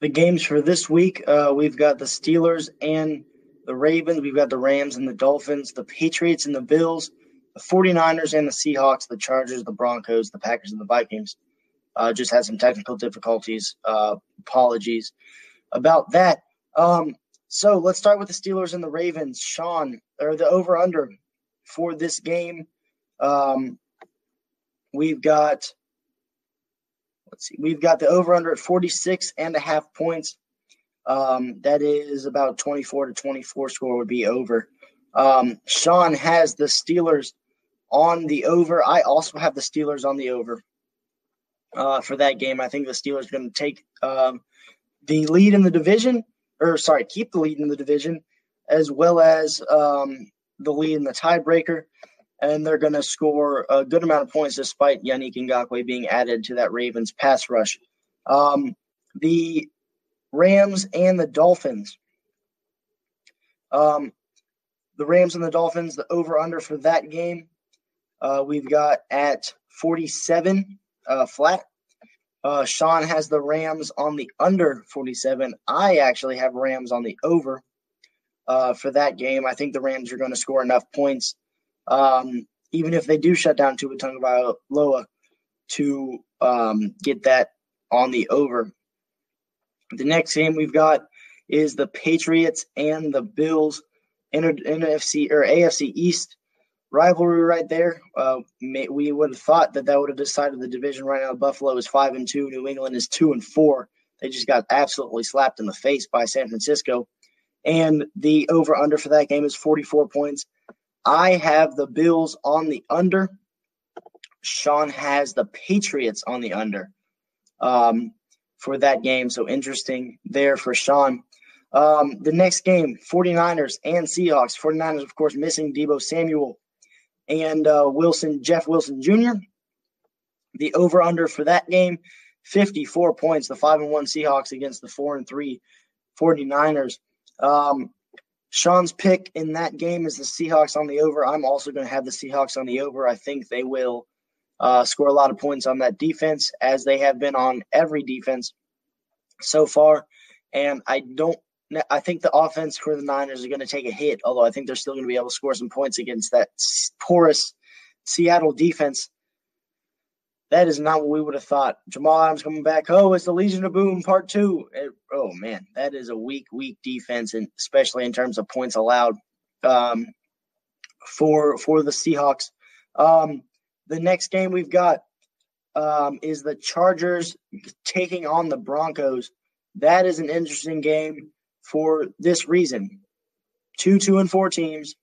the games for this week, uh, we've got the Steelers and the Ravens. We've got the Rams and the Dolphins, the Patriots and the Bills, the 49ers and the Seahawks, the Chargers, the Broncos, the Packers, and the Vikings. Uh, just had some technical difficulties. Uh, apologies about that. Um, so let's start with the Steelers and the Ravens. Sean, or the over under for this game. Um, we've got let's see, we've got the over under at 46 and a half points. Um, that is about 24 to 24 score would be over. Um, Sean has the Steelers on the over. I also have the Steelers on the over uh, for that game. I think the Steelers are going to take um, the lead in the division, or sorry, keep the lead in the division, as well as um, the lead in the tiebreaker and they're going to score a good amount of points despite Yannick Ngakoue being added to that Ravens pass rush. Um, the Rams and the Dolphins. Um, the Rams and the Dolphins, the over under for that game, uh, we've got at 47 uh, flat. Uh, Sean has the Rams on the under 47. I actually have Rams on the over uh, for that game. I think the Rams are going to score enough points um, even if they do shut down Tua Tagovailoa to um, get that on the over. The next game we've got is the Patriots and the Bills NFC or AFC East rivalry right there. Uh, may, we would have thought that that would have decided the division right now. Buffalo is five and two. New England is two and four. They just got absolutely slapped in the face by San Francisco. And the over under for that game is 44 points. I have the Bills on the under. Sean has the Patriots on the under um, for that game. So interesting there for Sean. Um, the next game 49ers and Seahawks. 49ers, of course, missing Deebo Samuel and uh, Wilson, Jeff Wilson Jr. The over under for that game 54 points. The 5 and 1 Seahawks against the 4 and 3 49ers. Um, Sean's pick in that game is the Seahawks on the over. I'm also going to have the Seahawks on the over. I think they will uh, score a lot of points on that defense, as they have been on every defense so far. And I don't. I think the offense for the Niners are going to take a hit, although I think they're still going to be able to score some points against that porous Seattle defense that is not what we would have thought. Jamal Adams coming back. Oh, it's the Legion of Boom Part Two. It, oh man, that is a weak, weak defense, and especially in terms of points allowed um, for for the Seahawks. Um, the next game we've got um, is the Chargers taking on the Broncos. That is an interesting game for this reason: two, two, and four teams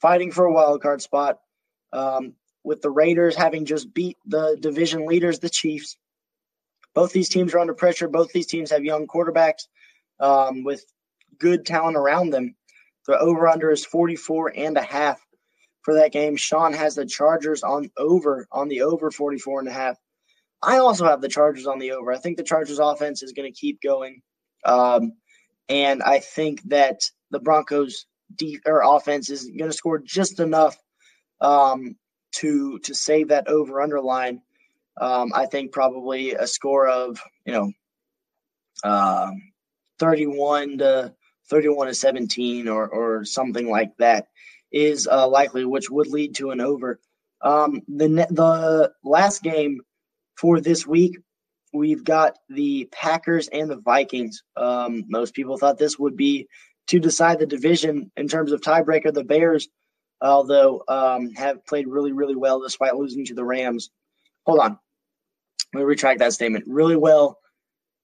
fighting for a wild card spot. Um, with the Raiders having just beat the division leaders, the Chiefs. Both these teams are under pressure. Both these teams have young quarterbacks um, with good talent around them. The over under is 44 and a half for that game. Sean has the Chargers on over on the over 44 and a half. I also have the Chargers on the over. I think the Chargers offense is going to keep going. Um, and I think that the Broncos de- or offense is going to score just enough um, to to save that over underline. Um, I think probably a score of you know um, 31 to 31 to 17 or or something like that is uh, likely, which would lead to an over. Um, the the last game for this week, we've got the Packers and the Vikings. Um, most people thought this would be to decide the division in terms of tiebreaker. The Bears although um, have played really, really well despite losing to the Rams. Hold on. Let me retract that statement. Really well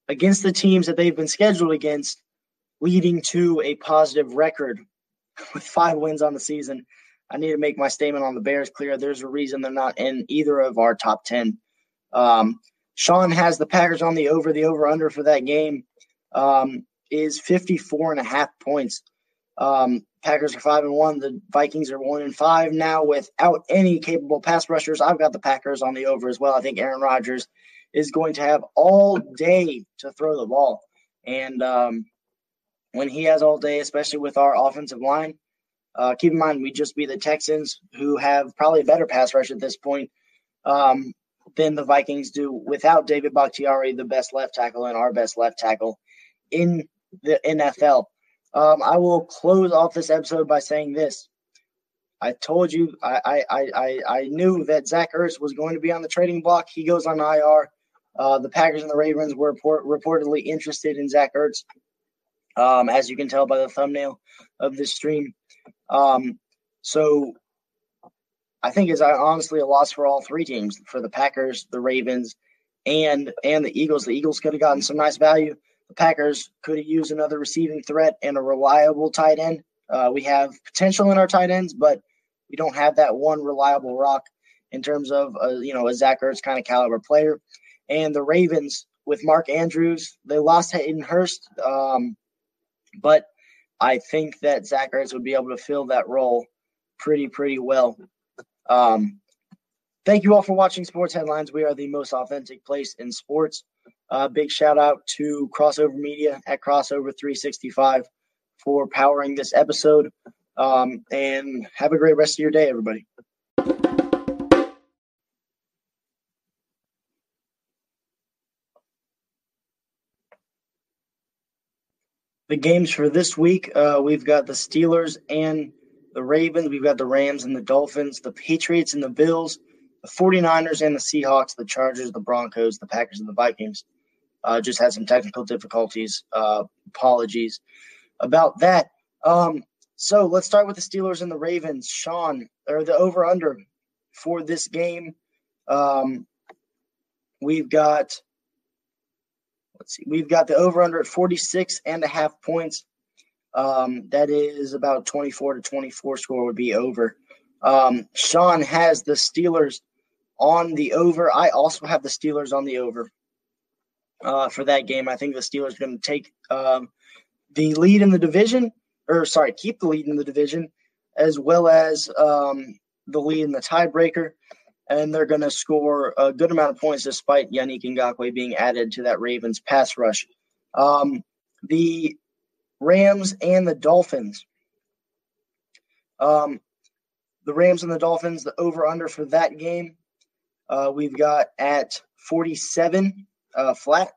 against the teams that they've been scheduled against, leading to a positive record with five wins on the season. I need to make my statement on the Bears clear. There's a reason they're not in either of our top 10. Um, Sean has the Packers on the over. The over under for that game um, is 54 and a half points. Um, Packers are five and one. The Vikings are one and five now without any capable pass rushers. I've got the Packers on the over as well. I think Aaron Rodgers is going to have all day to throw the ball, and um, when he has all day, especially with our offensive line, uh, keep in mind we just beat the Texans, who have probably a better pass rush at this point um, than the Vikings do without David Bakhtiari, the best left tackle and our best left tackle in the NFL. Um, I will close off this episode by saying this. I told you I I, I, I knew that Zach Ertz was going to be on the trading block. He goes on IR. Uh, the Packers and the Ravens were report, reportedly interested in Zach Ertz, um, as you can tell by the thumbnail of this stream. Um, so I think it's honestly a loss for all three teams for the Packers, the Ravens, and and the Eagles. The Eagles could have gotten some nice value. The Packers could use another receiving threat and a reliable tight end. Uh, we have potential in our tight ends, but we don't have that one reliable rock in terms of a, you know a Zach Ertz kind of caliber player. And the Ravens with Mark Andrews, they lost Hayden Hurst, um, but I think that Zach Ertz would be able to fill that role pretty pretty well. Um, thank you all for watching Sports Headlines. We are the most authentic place in sports. Uh, big shout out to Crossover Media at Crossover 365 for powering this episode. Um, and have a great rest of your day, everybody. The games for this week, uh, we've got the Steelers and the Ravens, we've got the Rams and the Dolphins, the Patriots and the Bills, the 49ers and the Seahawks, the Chargers, the Broncos, the Packers, and the Vikings. Uh, just had some technical difficulties. Uh, apologies about that. Um, so let's start with the Steelers and the Ravens. Sean, or the over under for this game. Um, we've got, let's see, we've got the over under at 46 and a half points. Um, that is about 24 to 24 score would be over. Um, Sean has the Steelers on the over. I also have the Steelers on the over uh, for that game. I think the Steelers are going to take um, the lead in the division, or sorry, keep the lead in the division, as well as um, the lead in the tiebreaker. And they're going to score a good amount of points despite Yannick Ngakoue being added to that Ravens pass rush. Um, the Rams and the Dolphins. Um, the Rams and the Dolphins, the over under for that game, uh, we've got at 47 uh, flat.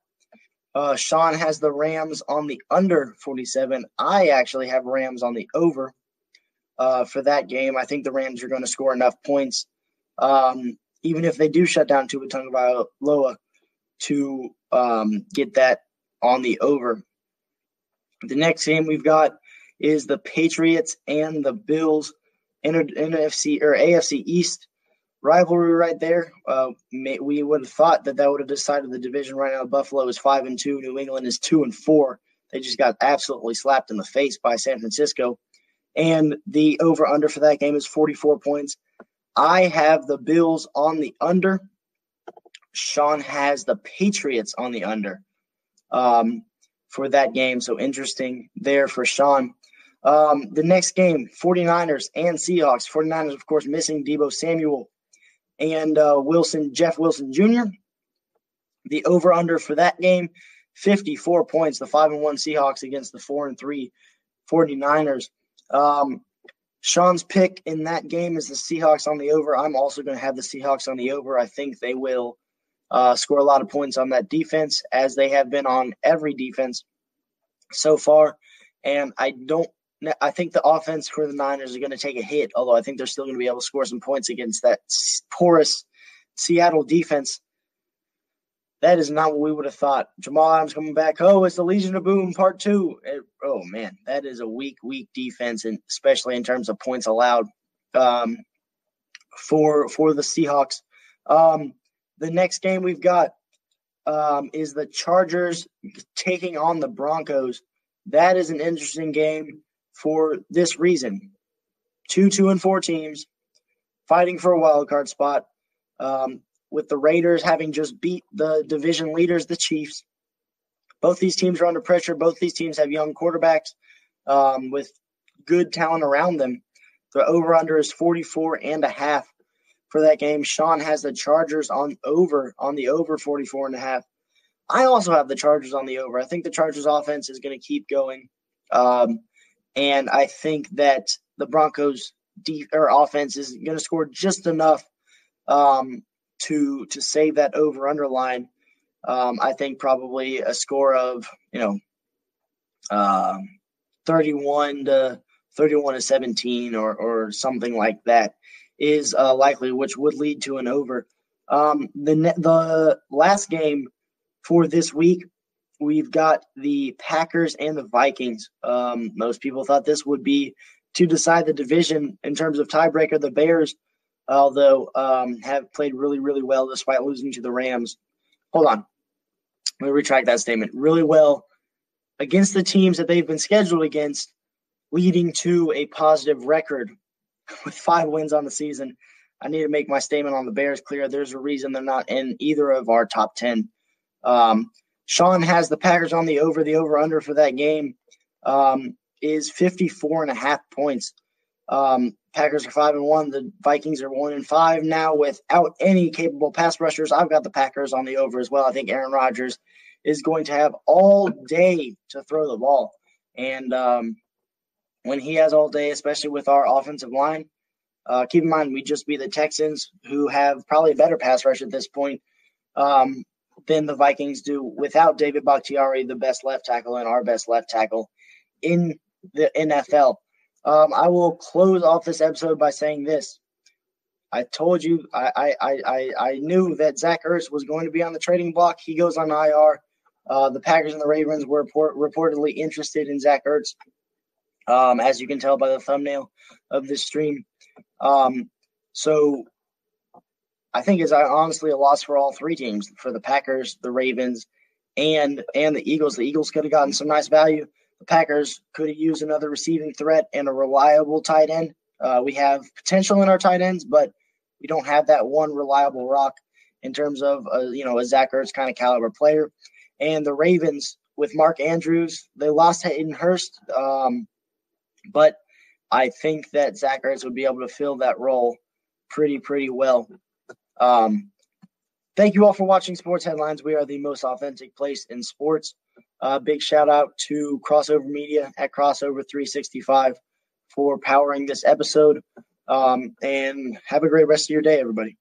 Uh, Sean has the Rams on the under 47. I actually have Rams on the over uh, for that game. I think the Rams are going to score enough points, um, even if they do shut down Tua Tagovailoa, to um, get that on the over. The next game we've got is the Patriots and the Bills in NFC or AFC East rivalry right there. Uh, may, we would have thought that that would have decided the division right now. Buffalo is five and two. New England is two and four. They just got absolutely slapped in the face by San Francisco. And the over under for that game is 44 points. I have the Bills on the under. Sean has the Patriots on the under. Um, for that game. So interesting there for Sean. Um, the next game, 49ers and Seahawks. 49ers, of course, missing Deebo Samuel and uh, Wilson, Jeff Wilson Jr. The over under for that game, 54 points. The 5 and 1 Seahawks against the 4 and 3 49ers. Um, Sean's pick in that game is the Seahawks on the over. I'm also going to have the Seahawks on the over. I think they will uh, score a lot of points on that defense, as they have been on every defense so far. And I don't, I think the offense for the Niners are going to take a hit, although I think they're still going to be able to score some points against that porous Seattle defense. That is not what we would have thought. Jamal Adams coming back. Oh, it's the Legion of Boom Part Two. It, oh man, that is a weak, weak defense, and especially in terms of points allowed um, for for the Seahawks. Um, the next game we've got um, is the Chargers taking on the Broncos. That is an interesting game for this reason. Two, two, and four teams fighting for a wild card spot. Um, with the Raiders having just beat the division leaders, the Chiefs. Both these teams are under pressure. Both these teams have young quarterbacks um, with good talent around them. The over under is 44 and a half for that game. Sean has the Chargers on over on the over 44 and a half. I also have the Chargers on the over. I think the Chargers offense is going to keep going. Um, and I think that the Broncos de- or offense is going to score just enough um, to to save that over underline. Um, I think probably a score of you know um, 31 to 31 to 17 or, or something like that is uh, likely, which would lead to an over. Um, the the last game for this week, we've got the Packers and the Vikings. Um, most people thought this would be to decide the division in terms of tiebreaker. The Bears, although um, have played really really well despite losing to the Rams. Hold on, let me retract that statement. Really well against the teams that they've been scheduled against, leading to a positive record with five wins on the season. I need to make my statement on the Bears clear. There's a reason they're not in either of our top 10. Um, Sean has the Packers on the over. The over under for that game um, is 54 and a half points. Um, Packers are five and one. The Vikings are one and five now without any capable pass rushers. I've got the Packers on the over as well. I think Aaron Rodgers is going to have all day to throw the ball. And um, when he has all day, especially with our offensive line, uh, keep in mind we just beat the Texans, who have probably a better pass rush at this point um, than the Vikings do without David Bakhtiari, the best left tackle and our best left tackle in the NFL. Um, I will close off this episode by saying this. I told you I, I, I, I knew that Zach Ertz was going to be on the trading block. He goes on IR. Uh, the Packers and the Ravens were report, reportedly interested in Zach Ertz, um, as you can tell by the thumbnail of this stream. Um, so I think is honestly a loss for all three teams for the Packers, the Ravens, and and the Eagles. The Eagles could have gotten some nice value. The Packers could have used another receiving threat and a reliable tight end. Uh, we have potential in our tight ends, but we don't have that one reliable rock in terms of a, you know a Zach Ertz kind of caliber player and the Ravens with Mark Andrews. They lost Hayden Hurst, um, but I think that Zach Ertz would be able to fill that role pretty, pretty well. Um, thank you all for watching Sports Headlines. We are the most authentic place in sports. Uh, big shout out to Crossover Media at Crossover 365 for powering this episode. Um, and have a great rest of your day, everybody.